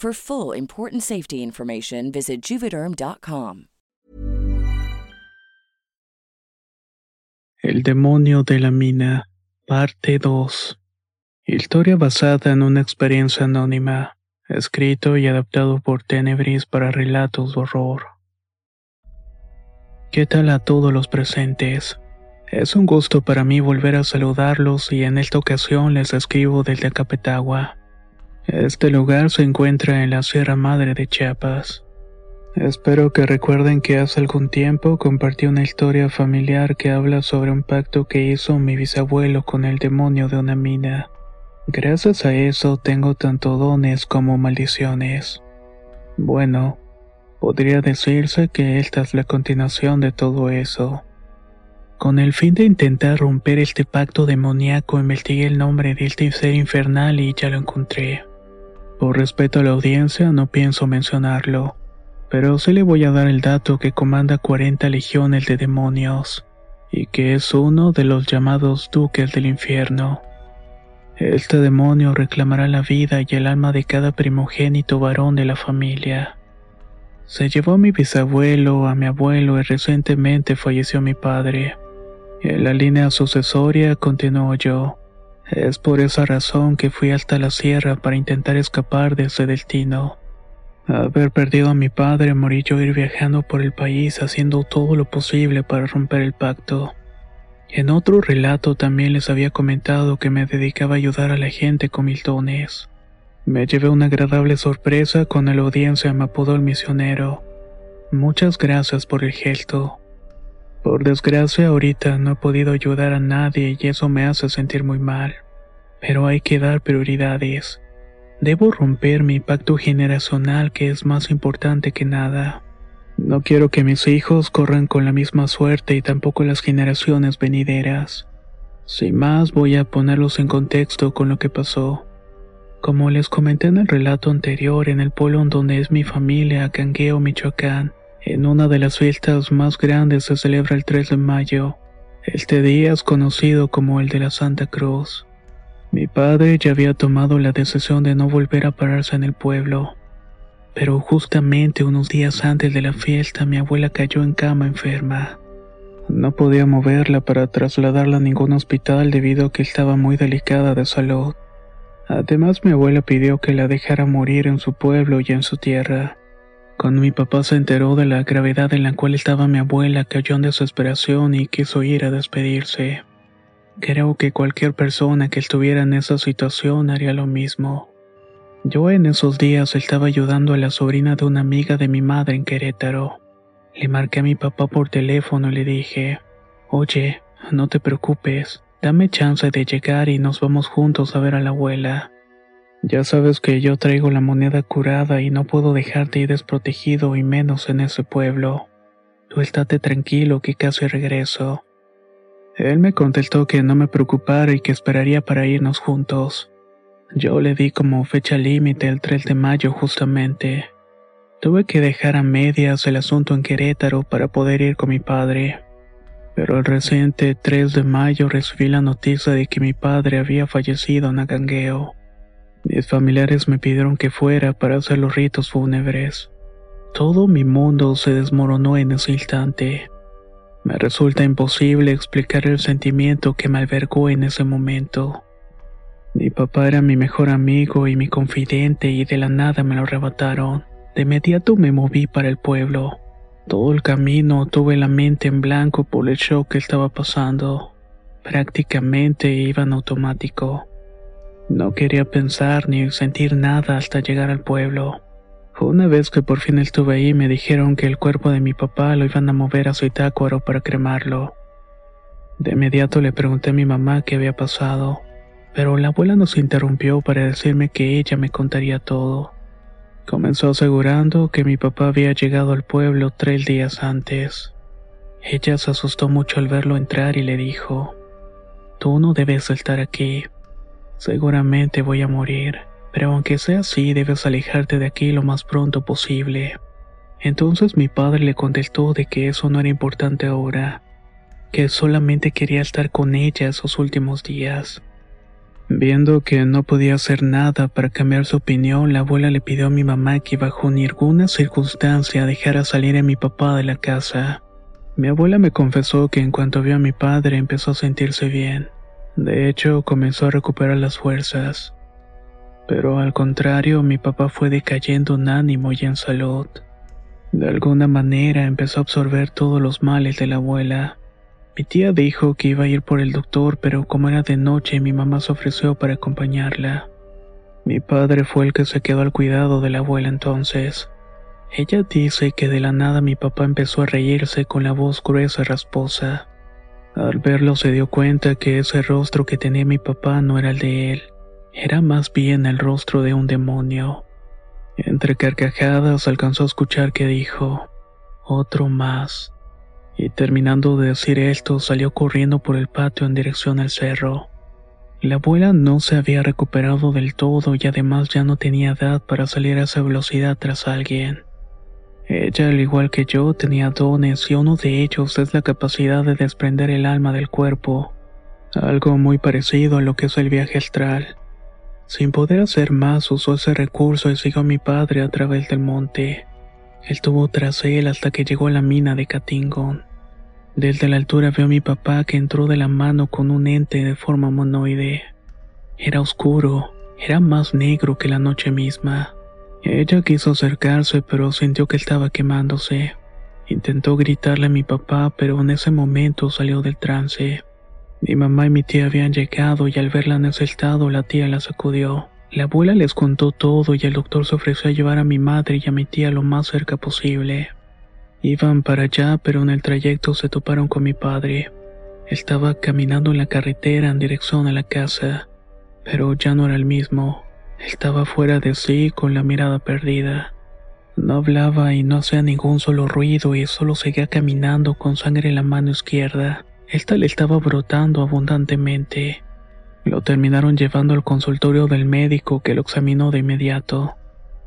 For full important safety information, visit juvederm.com. El demonio de la mina, parte 2. Historia basada en una experiencia anónima, escrito y adaptado por Tenebris para relatos de horror. ¿Qué tal a todos los presentes? Es un gusto para mí volver a saludarlos y en esta ocasión les escribo desde Capetagua. Este lugar se encuentra en la Sierra Madre de Chiapas. Espero que recuerden que hace algún tiempo compartí una historia familiar que habla sobre un pacto que hizo mi bisabuelo con el demonio de una mina. Gracias a eso tengo tanto dones como maldiciones. Bueno, podría decirse que esta es la continuación de todo eso. Con el fin de intentar romper este pacto demoníaco investigué el nombre de este ser infernal y ya lo encontré. Por respeto a la audiencia no pienso mencionarlo, pero sí le voy a dar el dato que comanda 40 legiones de demonios, y que es uno de los llamados duques del infierno. Este demonio reclamará la vida y el alma de cada primogénito varón de la familia. Se llevó a mi bisabuelo, a mi abuelo y recientemente falleció mi padre. En la línea sucesoria continuó yo. Es por esa razón que fui hasta la sierra para intentar escapar de ese destino. Haber perdido a mi padre, morí yo ir viajando por el país haciendo todo lo posible para romper el pacto. En otro relato también les había comentado que me dedicaba a ayudar a la gente con dones. Me llevé una agradable sorpresa cuando la audiencia me apodó el misionero. Muchas gracias por el gesto. Por desgracia ahorita no he podido ayudar a nadie y eso me hace sentir muy mal. Pero hay que dar prioridades. Debo romper mi pacto generacional que es más importante que nada. No quiero que mis hijos corran con la misma suerte y tampoco las generaciones venideras. Sin más voy a ponerlos en contexto con lo que pasó. Como les comenté en el relato anterior, en el pueblo donde es mi familia, Cangueo, Michoacán, en una de las fiestas más grandes se celebra el 3 de mayo. Este día es conocido como el de la Santa Cruz. Mi padre ya había tomado la decisión de no volver a pararse en el pueblo. Pero justamente unos días antes de la fiesta mi abuela cayó en cama enferma. No podía moverla para trasladarla a ningún hospital debido a que estaba muy delicada de salud. Además mi abuela pidió que la dejara morir en su pueblo y en su tierra. Cuando mi papá se enteró de la gravedad en la cual estaba mi abuela, cayó en desesperación y quiso ir a despedirse. Creo que cualquier persona que estuviera en esa situación haría lo mismo. Yo en esos días estaba ayudando a la sobrina de una amiga de mi madre en Querétaro. Le marqué a mi papá por teléfono y le dije, Oye, no te preocupes, dame chance de llegar y nos vamos juntos a ver a la abuela. Ya sabes que yo traigo la moneda curada y no puedo dejarte ir desprotegido y menos en ese pueblo. Tú estate tranquilo que casi regreso. Él me contestó que no me preocupara y que esperaría para irnos juntos. Yo le di como fecha límite el 3 de mayo justamente. Tuve que dejar a medias el asunto en Querétaro para poder ir con mi padre. Pero el reciente 3 de mayo recibí la noticia de que mi padre había fallecido en Agangueo. Mis familiares me pidieron que fuera para hacer los ritos fúnebres. Todo mi mundo se desmoronó en ese instante. Me resulta imposible explicar el sentimiento que me albergó en ese momento. Mi papá era mi mejor amigo y mi confidente y de la nada me lo arrebataron. De inmediato me moví para el pueblo. Todo el camino tuve la mente en blanco por el shock que estaba pasando. Prácticamente iba en automático. No quería pensar ni sentir nada hasta llegar al pueblo. Una vez que por fin estuve ahí me dijeron que el cuerpo de mi papá lo iban a mover a su itácuaro para cremarlo. De inmediato le pregunté a mi mamá qué había pasado pero la abuela nos interrumpió para decirme que ella me contaría todo. Comenzó asegurando que mi papá había llegado al pueblo tres días antes. Ella se asustó mucho al verlo entrar y le dijo, Tú no debes estar aquí. Seguramente voy a morir, pero aunque sea así debes alejarte de aquí lo más pronto posible. Entonces mi padre le contestó de que eso no era importante ahora, que solamente quería estar con ella esos últimos días. Viendo que no podía hacer nada para cambiar su opinión, la abuela le pidió a mi mamá que bajo ninguna circunstancia dejara salir a mi papá de la casa. Mi abuela me confesó que en cuanto vio a mi padre empezó a sentirse bien. De hecho, comenzó a recuperar las fuerzas. Pero al contrario, mi papá fue decayendo en ánimo y en salud. De alguna manera empezó a absorber todos los males de la abuela. Mi tía dijo que iba a ir por el doctor, pero como era de noche, mi mamá se ofreció para acompañarla. Mi padre fue el que se quedó al cuidado de la abuela entonces. Ella dice que de la nada mi papá empezó a reírse con la voz gruesa y rasposa. Al verlo se dio cuenta que ese rostro que tenía mi papá no era el de él, era más bien el rostro de un demonio. Entre carcajadas alcanzó a escuchar que dijo, otro más y terminando de decir esto salió corriendo por el patio en dirección al cerro. La abuela no se había recuperado del todo y además ya no tenía edad para salir a esa velocidad tras alguien. Ella, al igual que yo, tenía dones y uno de ellos es la capacidad de desprender el alma del cuerpo, algo muy parecido a lo que es el viaje astral. Sin poder hacer más, usó ese recurso y siguió a mi padre a través del monte. Él tuvo tras él hasta que llegó a la mina de Catingón. Desde la altura veo a mi papá que entró de la mano con un ente de forma monoide. Era oscuro, era más negro que la noche misma. Ella quiso acercarse, pero sintió que estaba quemándose. Intentó gritarle a mi papá, pero en ese momento salió del trance. Mi mamá y mi tía habían llegado y al verla en ese estado, la tía la sacudió. La abuela les contó todo y el doctor se ofreció a llevar a mi madre y a mi tía lo más cerca posible. Iban para allá, pero en el trayecto se toparon con mi padre. Estaba caminando en la carretera en dirección a la casa, pero ya no era el mismo. Estaba fuera de sí con la mirada perdida. No hablaba y no hacía ningún solo ruido y solo seguía caminando con sangre en la mano izquierda. Esta le estaba brotando abundantemente. Lo terminaron llevando al consultorio del médico que lo examinó de inmediato.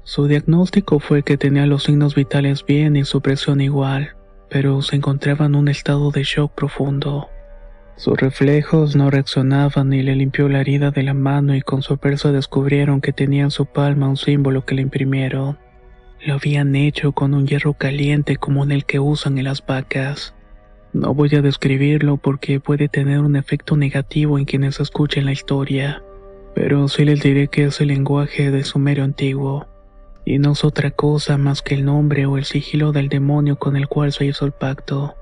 Su diagnóstico fue que tenía los signos vitales bien y su presión igual, pero se encontraba en un estado de shock profundo. Sus reflejos no reaccionaban y le limpió la herida de la mano y con sorpresa descubrieron que tenía en su palma un símbolo que le imprimieron. Lo habían hecho con un hierro caliente como en el que usan en las vacas. No voy a describirlo porque puede tener un efecto negativo en quienes escuchen la historia, pero sí les diré que es el lenguaje de sumerio antiguo y no es otra cosa más que el nombre o el sigilo del demonio con el cual se hizo el pacto.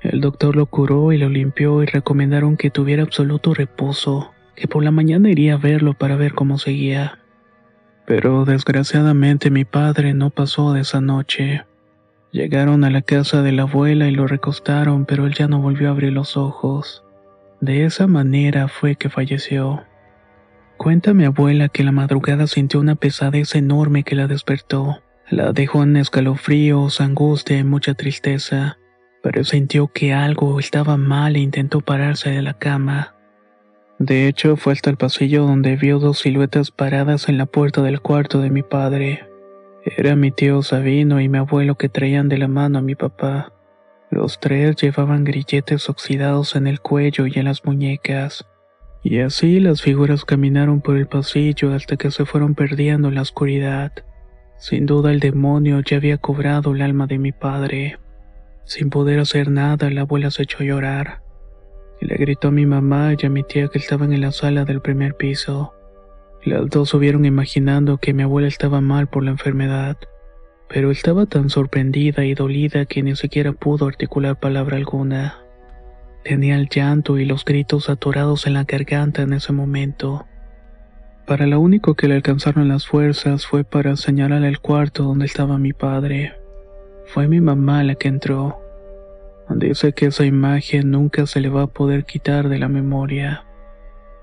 El doctor lo curó y lo limpió y recomendaron que tuviera absoluto reposo, que por la mañana iría a verlo para ver cómo seguía. Pero desgraciadamente mi padre no pasó de esa noche. Llegaron a la casa de la abuela y lo recostaron, pero él ya no volvió a abrir los ojos. De esa manera fue que falleció. Cuenta mi abuela que la madrugada sintió una pesadez enorme que la despertó. La dejó en escalofríos, angustia y mucha tristeza, pero sintió que algo estaba mal e intentó pararse de la cama. De hecho, fue hasta el pasillo donde vio dos siluetas paradas en la puerta del cuarto de mi padre. Era mi tío Sabino y mi abuelo que traían de la mano a mi papá. Los tres llevaban grilletes oxidados en el cuello y en las muñecas. Y así las figuras caminaron por el pasillo hasta que se fueron perdiendo en la oscuridad. Sin duda el demonio ya había cobrado el alma de mi padre. Sin poder hacer nada, la abuela se echó a llorar. le gritó a mi mamá y a mi tía que estaban en la sala del primer piso. Las dos subieron imaginando que mi abuela estaba mal por la enfermedad, pero estaba tan sorprendida y dolida que ni siquiera pudo articular palabra alguna. Tenía el llanto y los gritos atorados en la garganta en ese momento. Para lo único que le alcanzaron las fuerzas fue para señalar el cuarto donde estaba mi padre. Fue mi mamá la que entró. Dice que esa imagen nunca se le va a poder quitar de la memoria.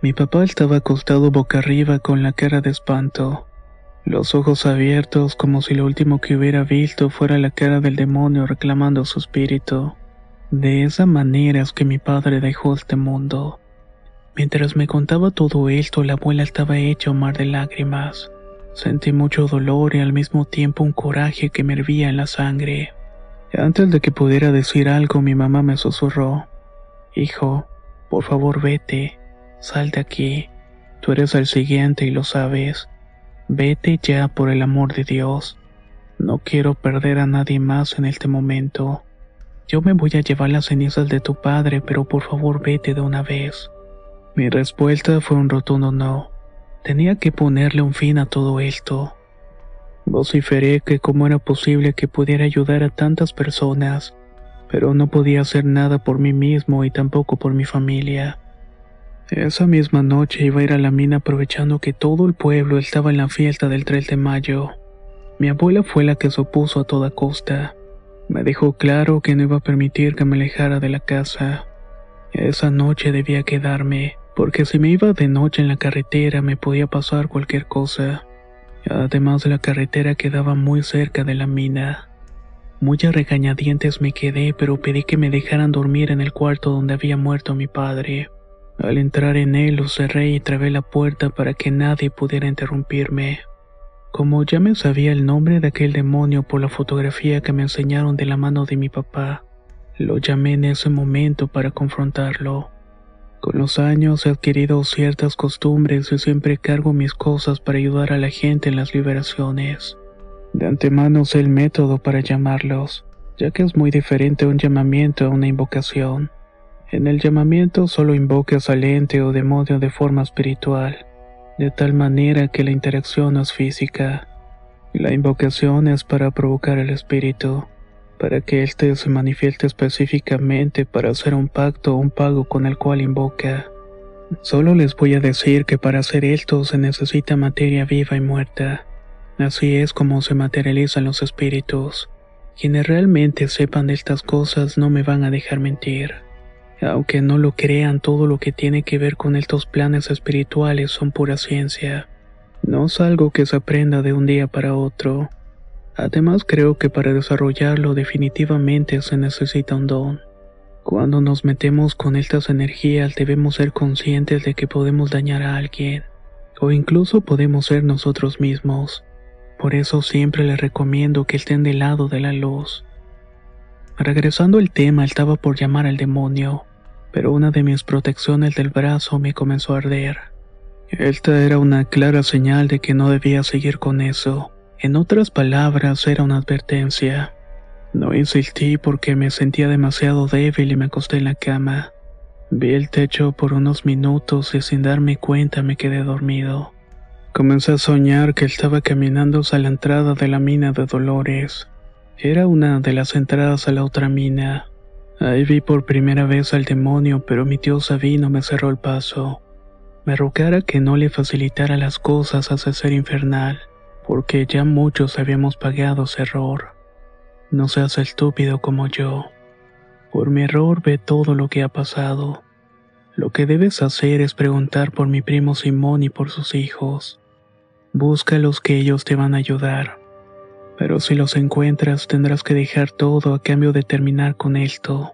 Mi papá estaba acostado boca arriba con la cara de espanto, los ojos abiertos como si lo último que hubiera visto fuera la cara del demonio reclamando su espíritu. De esa manera es que mi padre dejó este mundo. Mientras me contaba todo esto, la abuela estaba hecha un mar de lágrimas. Sentí mucho dolor y al mismo tiempo un coraje que me hervía en la sangre. Antes de que pudiera decir algo, mi mamá me susurró. Hijo, por favor vete, sal de aquí. Tú eres el siguiente y lo sabes. Vete ya por el amor de Dios. No quiero perder a nadie más en este momento. Yo me voy a llevar las cenizas de tu padre, pero por favor vete de una vez. Mi respuesta fue un rotundo no. Tenía que ponerle un fin a todo esto. Vociferé que cómo era posible que pudiera ayudar a tantas personas, pero no podía hacer nada por mí mismo y tampoco por mi familia. Esa misma noche iba a ir a la mina aprovechando que todo el pueblo estaba en la fiesta del 3 de mayo. Mi abuela fue la que se opuso a toda costa. Me dejó claro que no iba a permitir que me alejara de la casa. Esa noche debía quedarme, porque si me iba de noche en la carretera me podía pasar cualquier cosa. Además la carretera quedaba muy cerca de la mina. Muy regañadientes me quedé, pero pedí que me dejaran dormir en el cuarto donde había muerto mi padre. Al entrar en él lo cerré y trabé la puerta para que nadie pudiera interrumpirme. Como ya me sabía el nombre de aquel demonio por la fotografía que me enseñaron de la mano de mi papá, lo llamé en ese momento para confrontarlo. Con los años he adquirido ciertas costumbres y siempre cargo mis cosas para ayudar a la gente en las liberaciones. De antemano sé el método para llamarlos, ya que es muy diferente un llamamiento a una invocación. En el llamamiento solo invocas al ente o demonio de forma espiritual, de tal manera que la interacción no es física. La invocación es para provocar el espíritu, para que éste se manifieste específicamente para hacer un pacto o un pago con el cual invoca. Solo les voy a decir que para hacer esto se necesita materia viva y muerta. Así es como se materializan los espíritus. Quienes realmente sepan de estas cosas no me van a dejar mentir. Aunque no lo crean, todo lo que tiene que ver con estos planes espirituales son pura ciencia. No es algo que se aprenda de un día para otro. Además creo que para desarrollarlo definitivamente se necesita un don. Cuando nos metemos con estas energías debemos ser conscientes de que podemos dañar a alguien, o incluso podemos ser nosotros mismos. Por eso siempre les recomiendo que estén del lado de la luz. Regresando al tema, estaba por llamar al demonio, pero una de mis protecciones del brazo me comenzó a arder. Esta era una clara señal de que no debía seguir con eso. En otras palabras, era una advertencia. No insistí porque me sentía demasiado débil y me acosté en la cama. Vi el techo por unos minutos y sin darme cuenta me quedé dormido. Comencé a soñar que estaba caminando hacia la entrada de la mina de Dolores. Era una de las entradas a la otra mina. Ahí vi por primera vez al demonio, pero mi tío Sabino me cerró el paso. Me rogara que no le facilitara las cosas hacia ser infernal, porque ya muchos habíamos pagado ese error. No seas estúpido como yo. Por mi error ve todo lo que ha pasado. Lo que debes hacer es preguntar por mi primo Simón y por sus hijos. Búscalos que ellos te van a ayudar. Pero si los encuentras tendrás que dejar todo a cambio de terminar con esto.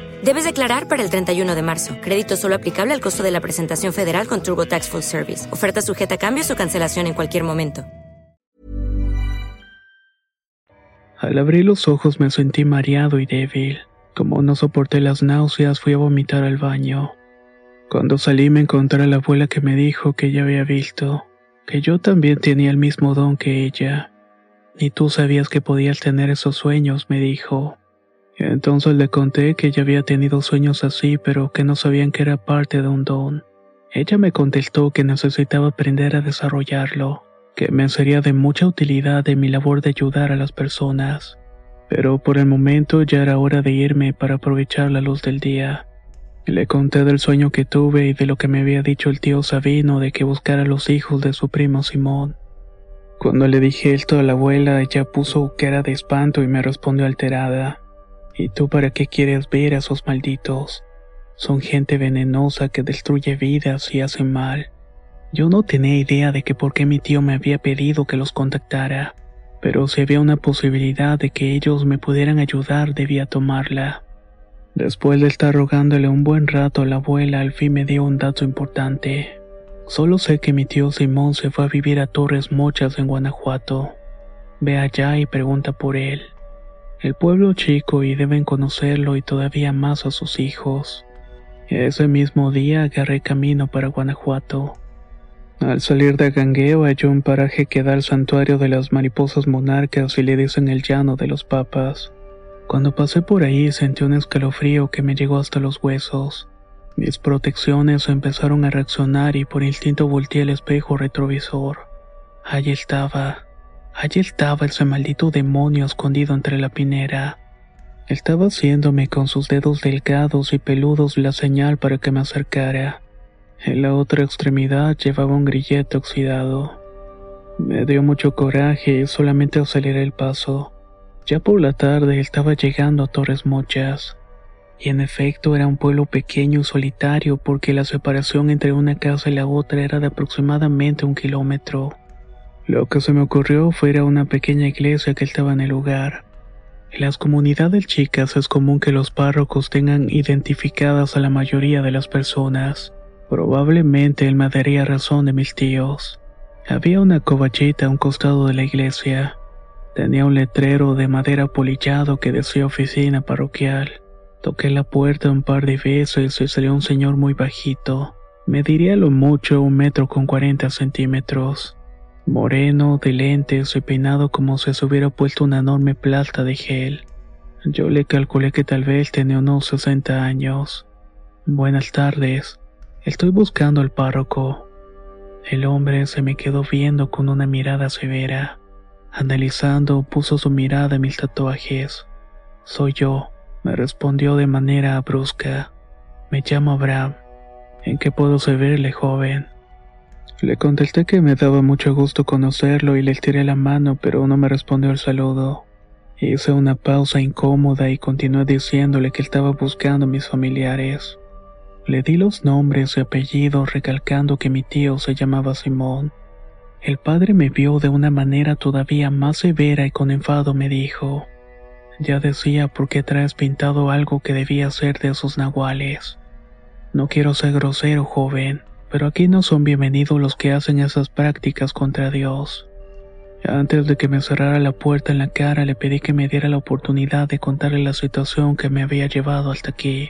Debes declarar para el 31 de marzo. Crédito solo aplicable al costo de la presentación federal con TurboTax Full Service. Oferta sujeta a cambios o cancelación en cualquier momento. Al abrir los ojos me sentí mareado y débil. Como no soporté las náuseas, fui a vomitar al baño. Cuando salí me encontré a la abuela que me dijo que ella había visto, que yo también tenía el mismo don que ella. Ni tú sabías que podías tener esos sueños, me dijo. Entonces le conté que ella había tenido sueños así, pero que no sabían que era parte de un don. Ella me contestó que necesitaba aprender a desarrollarlo, que me sería de mucha utilidad en mi labor de ayudar a las personas. Pero por el momento ya era hora de irme para aprovechar la luz del día. Le conté del sueño que tuve y de lo que me había dicho el tío Sabino de que buscara a los hijos de su primo Simón. Cuando le dije esto a la abuela, ella puso cara de espanto y me respondió alterada. ¿Y tú para qué quieres ver a esos malditos? Son gente venenosa que destruye vidas y hace mal. Yo no tenía idea de que por qué mi tío me había pedido que los contactara, pero si había una posibilidad de que ellos me pudieran ayudar debía tomarla. Después de estar rogándole un buen rato a la abuela, al fin me dio un dato importante. Solo sé que mi tío Simón se fue a vivir a Torres Mochas en Guanajuato. Ve allá y pregunta por él. El pueblo chico y deben conocerlo y todavía más a sus hijos. Ese mismo día agarré camino para Guanajuato. Al salir de Gangueo hallé un paraje que da al santuario de las mariposas monarcas y le dicen el llano de los papas. Cuando pasé por ahí sentí un escalofrío que me llegó hasta los huesos. Mis protecciones empezaron a reaccionar y por instinto volteé el espejo retrovisor. Allí estaba, Allí estaba ese maldito demonio escondido entre la pinera. Estaba haciéndome con sus dedos delgados y peludos la señal para que me acercara. En la otra extremidad llevaba un grillete oxidado. Me dio mucho coraje y solamente aceleré el paso. Ya por la tarde estaba llegando a Torres Mochas. Y en efecto era un pueblo pequeño y solitario porque la separación entre una casa y la otra era de aproximadamente un kilómetro. Lo que se me ocurrió fue ir a una pequeña iglesia que estaba en el lugar. En las comunidades chicas es común que los párrocos tengan identificadas a la mayoría de las personas. Probablemente él me daría razón de mis tíos. Había una covachita a un costado de la iglesia. Tenía un letrero de madera polillado que decía oficina parroquial. Toqué la puerta un par de veces y salió un señor muy bajito. Me diría lo mucho un metro con cuarenta centímetros. Moreno, de lentes y peinado como si se hubiera puesto una enorme plata de gel. Yo le calculé que tal vez tenía unos 60 años. Buenas tardes. Estoy buscando al párroco. El hombre se me quedó viendo con una mirada severa. Analizando, puso su mirada en mis tatuajes. Soy yo, me respondió de manera brusca. Me llamo Abraham. ¿En qué puedo servirle, joven? Le contesté que me daba mucho gusto conocerlo y le tiré la mano, pero no me respondió el saludo. Hice una pausa incómoda y continué diciéndole que estaba buscando a mis familiares. Le di los nombres y apellidos recalcando que mi tío se llamaba Simón. El padre me vio de una manera todavía más severa y con enfado me dijo, ya decía por qué traes pintado algo que debía ser de esos nahuales. No quiero ser grosero, joven, pero aquí no son bienvenidos los que hacen esas prácticas contra Dios. Antes de que me cerrara la puerta en la cara, le pedí que me diera la oportunidad de contarle la situación que me había llevado hasta aquí.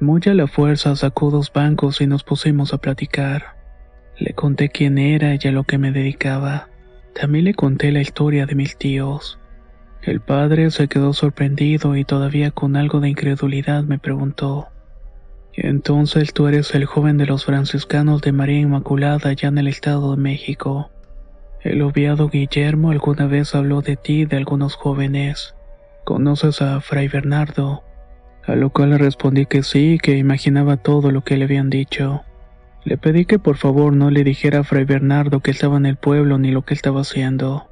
Muy a la fuerza sacó dos bancos y nos pusimos a platicar. Le conté quién era y a lo que me dedicaba. También le conté la historia de mis tíos. El padre se quedó sorprendido y todavía con algo de incredulidad me preguntó. Entonces tú eres el joven de los franciscanos de María Inmaculada allá en el Estado de México. El obviado Guillermo alguna vez habló de ti y de algunos jóvenes. ¿Conoces a Fray Bernardo? A lo cual le respondí que sí, que imaginaba todo lo que le habían dicho. Le pedí que por favor no le dijera a Fray Bernardo que estaba en el pueblo ni lo que estaba haciendo.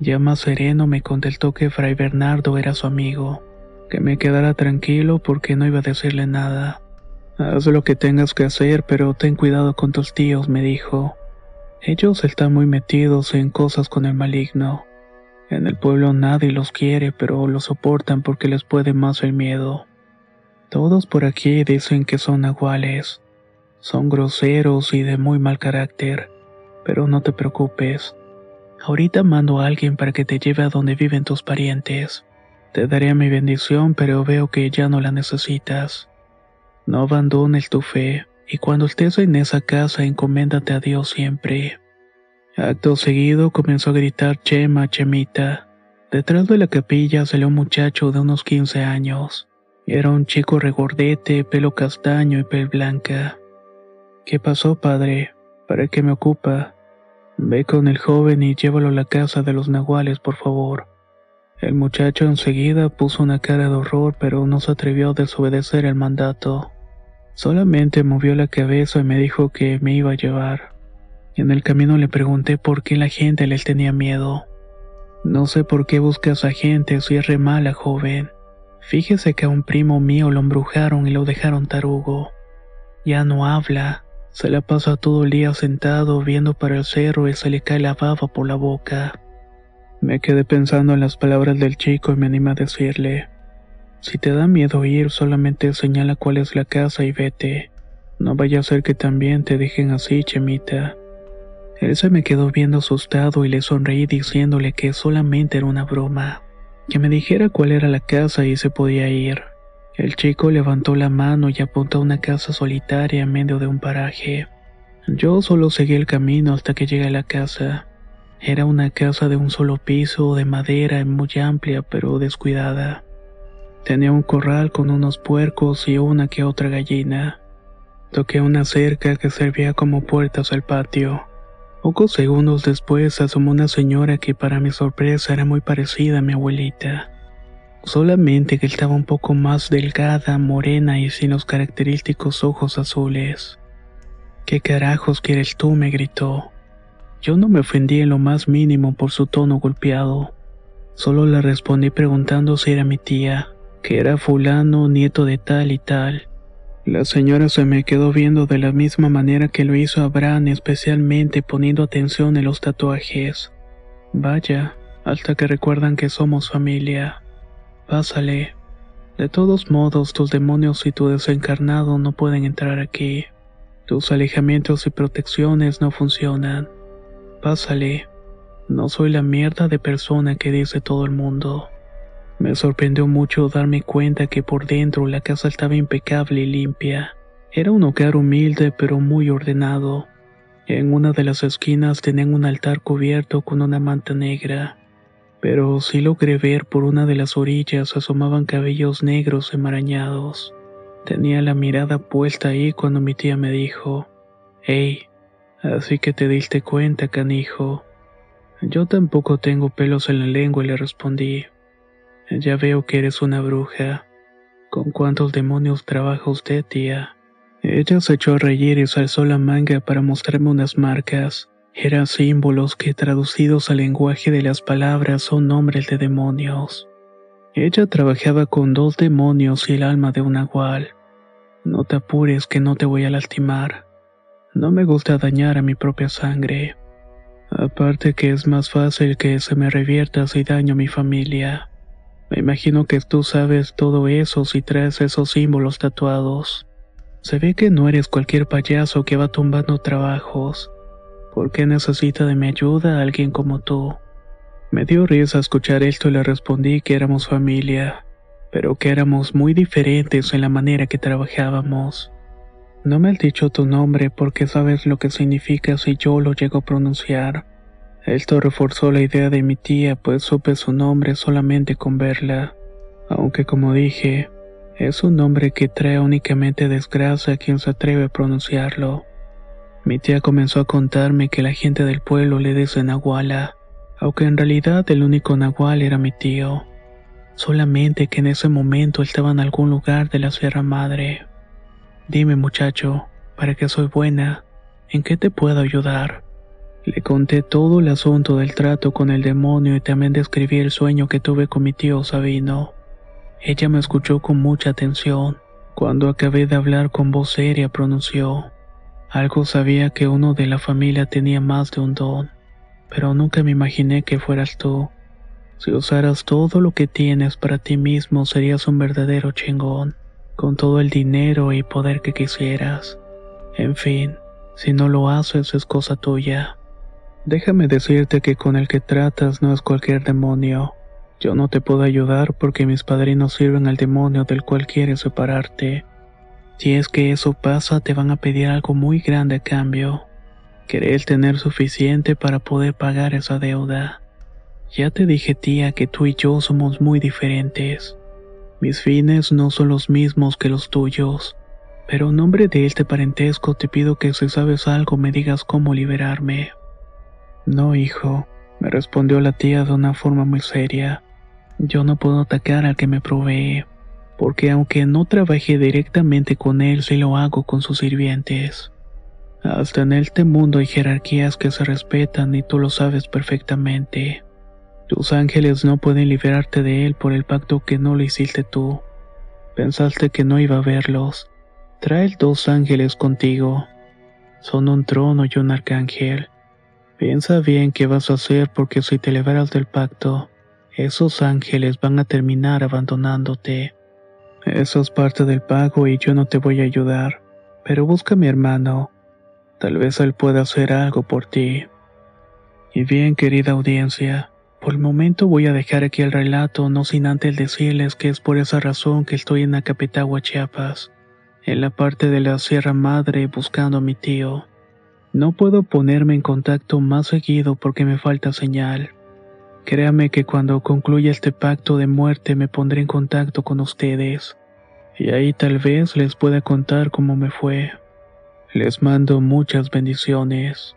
Ya más sereno me contestó que Fray Bernardo era su amigo, que me quedara tranquilo porque no iba a decirle nada. Haz lo que tengas que hacer, pero ten cuidado con tus tíos, me dijo. Ellos están muy metidos en cosas con el maligno. En el pueblo nadie los quiere, pero los soportan porque les puede más el miedo. Todos por aquí dicen que son nahuales. Son groseros y de muy mal carácter, pero no te preocupes. Ahorita mando a alguien para que te lleve a donde viven tus parientes. Te daré mi bendición, pero veo que ya no la necesitas. No abandones tu fe y cuando estés en esa casa encoméndate a Dios siempre. Acto seguido comenzó a gritar Chema, Chemita. Detrás de la capilla salió un muchacho de unos 15 años. Era un chico regordete, pelo castaño y piel blanca. ¿Qué pasó, padre? ¿Para qué me ocupa? Ve con el joven y llévalo a la casa de los nahuales, por favor. El muchacho enseguida puso una cara de horror, pero no se atrevió a desobedecer el mandato. Solamente movió la cabeza y me dijo que me iba a llevar. En el camino le pregunté por qué la gente les tenía miedo. No sé por qué buscas a gente si es re mala, joven. Fíjese que a un primo mío lo embrujaron y lo dejaron tarugo. Ya no habla, se la pasa todo el día sentado viendo para el cerro y se le cae la baba por la boca. Me quedé pensando en las palabras del chico y me animé a decirle, si te da miedo ir, solamente señala cuál es la casa y vete. No vaya a ser que también te dejen así, Chemita. Él se me quedó viendo asustado y le sonreí diciéndole que solamente era una broma, que me dijera cuál era la casa y se podía ir. El chico levantó la mano y apuntó a una casa solitaria en medio de un paraje. Yo solo seguí el camino hasta que llegué a la casa. Era una casa de un solo piso, de madera, muy amplia pero descuidada. Tenía un corral con unos puercos y una que otra gallina. Toqué una cerca que servía como puertas al patio. Pocos segundos después asomó una señora que para mi sorpresa era muy parecida a mi abuelita. Solamente que estaba un poco más delgada, morena y sin los característicos ojos azules. ¿Qué carajos quieres tú? me gritó. Yo no me ofendí en lo más mínimo por su tono golpeado. Solo le respondí preguntando si era mi tía que era fulano, nieto de tal y tal. La señora se me quedó viendo de la misma manera que lo hizo Abraham, especialmente poniendo atención en los tatuajes. Vaya, hasta que recuerdan que somos familia. Pásale. De todos modos, tus demonios y tu desencarnado no pueden entrar aquí. Tus alejamientos y protecciones no funcionan. Pásale. No soy la mierda de persona que dice todo el mundo. Me sorprendió mucho darme cuenta que por dentro la casa estaba impecable y limpia. Era un hogar humilde pero muy ordenado. En una de las esquinas tenían un altar cubierto con una manta negra, pero sí logré ver por una de las orillas asomaban cabellos negros enmarañados. Tenía la mirada puesta ahí cuando mi tía me dijo, Hey, así que te diste cuenta, canijo. Yo tampoco tengo pelos en la lengua le respondí, ya veo que eres una bruja. ¿Con cuántos demonios trabaja usted, tía? Ella se echó a reír y se alzó la manga para mostrarme unas marcas. Eran símbolos que traducidos al lenguaje de las palabras son nombres de demonios. Ella trabajaba con dos demonios y el alma de un agual. No te apures que no te voy a lastimar. No me gusta dañar a mi propia sangre. Aparte que es más fácil que se me revierta si daño a mi familia. Me imagino que tú sabes todo eso si traes esos símbolos tatuados. Se ve que no eres cualquier payaso que va tumbando trabajos. ¿Por qué necesita de mi ayuda alguien como tú? Me dio risa escuchar esto y le respondí que éramos familia, pero que éramos muy diferentes en la manera que trabajábamos. No me has dicho tu nombre porque sabes lo que significa si yo lo llego a pronunciar. Esto reforzó la idea de mi tía, pues supe su nombre solamente con verla. Aunque como dije, es un nombre que trae únicamente desgracia a quien se atreve a pronunciarlo. Mi tía comenzó a contarme que la gente del pueblo le dice Nahuala, aunque en realidad el único Nahual era mi tío. Solamente que en ese momento estaba en algún lugar de la Sierra Madre. Dime muchacho, ¿para qué soy buena? ¿En qué te puedo ayudar? Le conté todo el asunto del trato con el demonio y también describí el sueño que tuve con mi tío Sabino. Ella me escuchó con mucha atención. Cuando acabé de hablar con voz seria pronunció. Algo sabía que uno de la familia tenía más de un don, pero nunca me imaginé que fueras tú. Si usaras todo lo que tienes para ti mismo serías un verdadero chingón, con todo el dinero y poder que quisieras. En fin, si no lo haces es cosa tuya. Déjame decirte que con el que tratas no es cualquier demonio. Yo no te puedo ayudar porque mis padrinos sirven al demonio del cual quieres separarte. Si es que eso pasa, te van a pedir algo muy grande a cambio. Querés tener suficiente para poder pagar esa deuda. Ya te dije tía que tú y yo somos muy diferentes. Mis fines no son los mismos que los tuyos, pero en nombre de este parentesco te pido que si sabes algo me digas cómo liberarme. No, hijo, me respondió la tía de una forma muy seria. Yo no puedo atacar al que me provee, porque aunque no trabajé directamente con él, sí lo hago con sus sirvientes. Hasta en este mundo hay jerarquías que se respetan y tú lo sabes perfectamente. Tus ángeles no pueden liberarte de él por el pacto que no lo hiciste tú. Pensaste que no iba a verlos. Trae dos ángeles contigo. Son un trono y un arcángel. Piensa bien qué vas a hacer porque si te liberas del pacto, esos ángeles van a terminar abandonándote. Eso es parte del pago y yo no te voy a ayudar, pero busca a mi hermano. Tal vez él pueda hacer algo por ti. Y bien, querida audiencia, por el momento voy a dejar aquí el relato, no sin antes decirles que es por esa razón que estoy en Acapetagua, Chiapas, en la parte de la Sierra Madre buscando a mi tío. No puedo ponerme en contacto más seguido porque me falta señal. Créame que cuando concluya este pacto de muerte me pondré en contacto con ustedes. Y ahí tal vez les pueda contar cómo me fue. Les mando muchas bendiciones.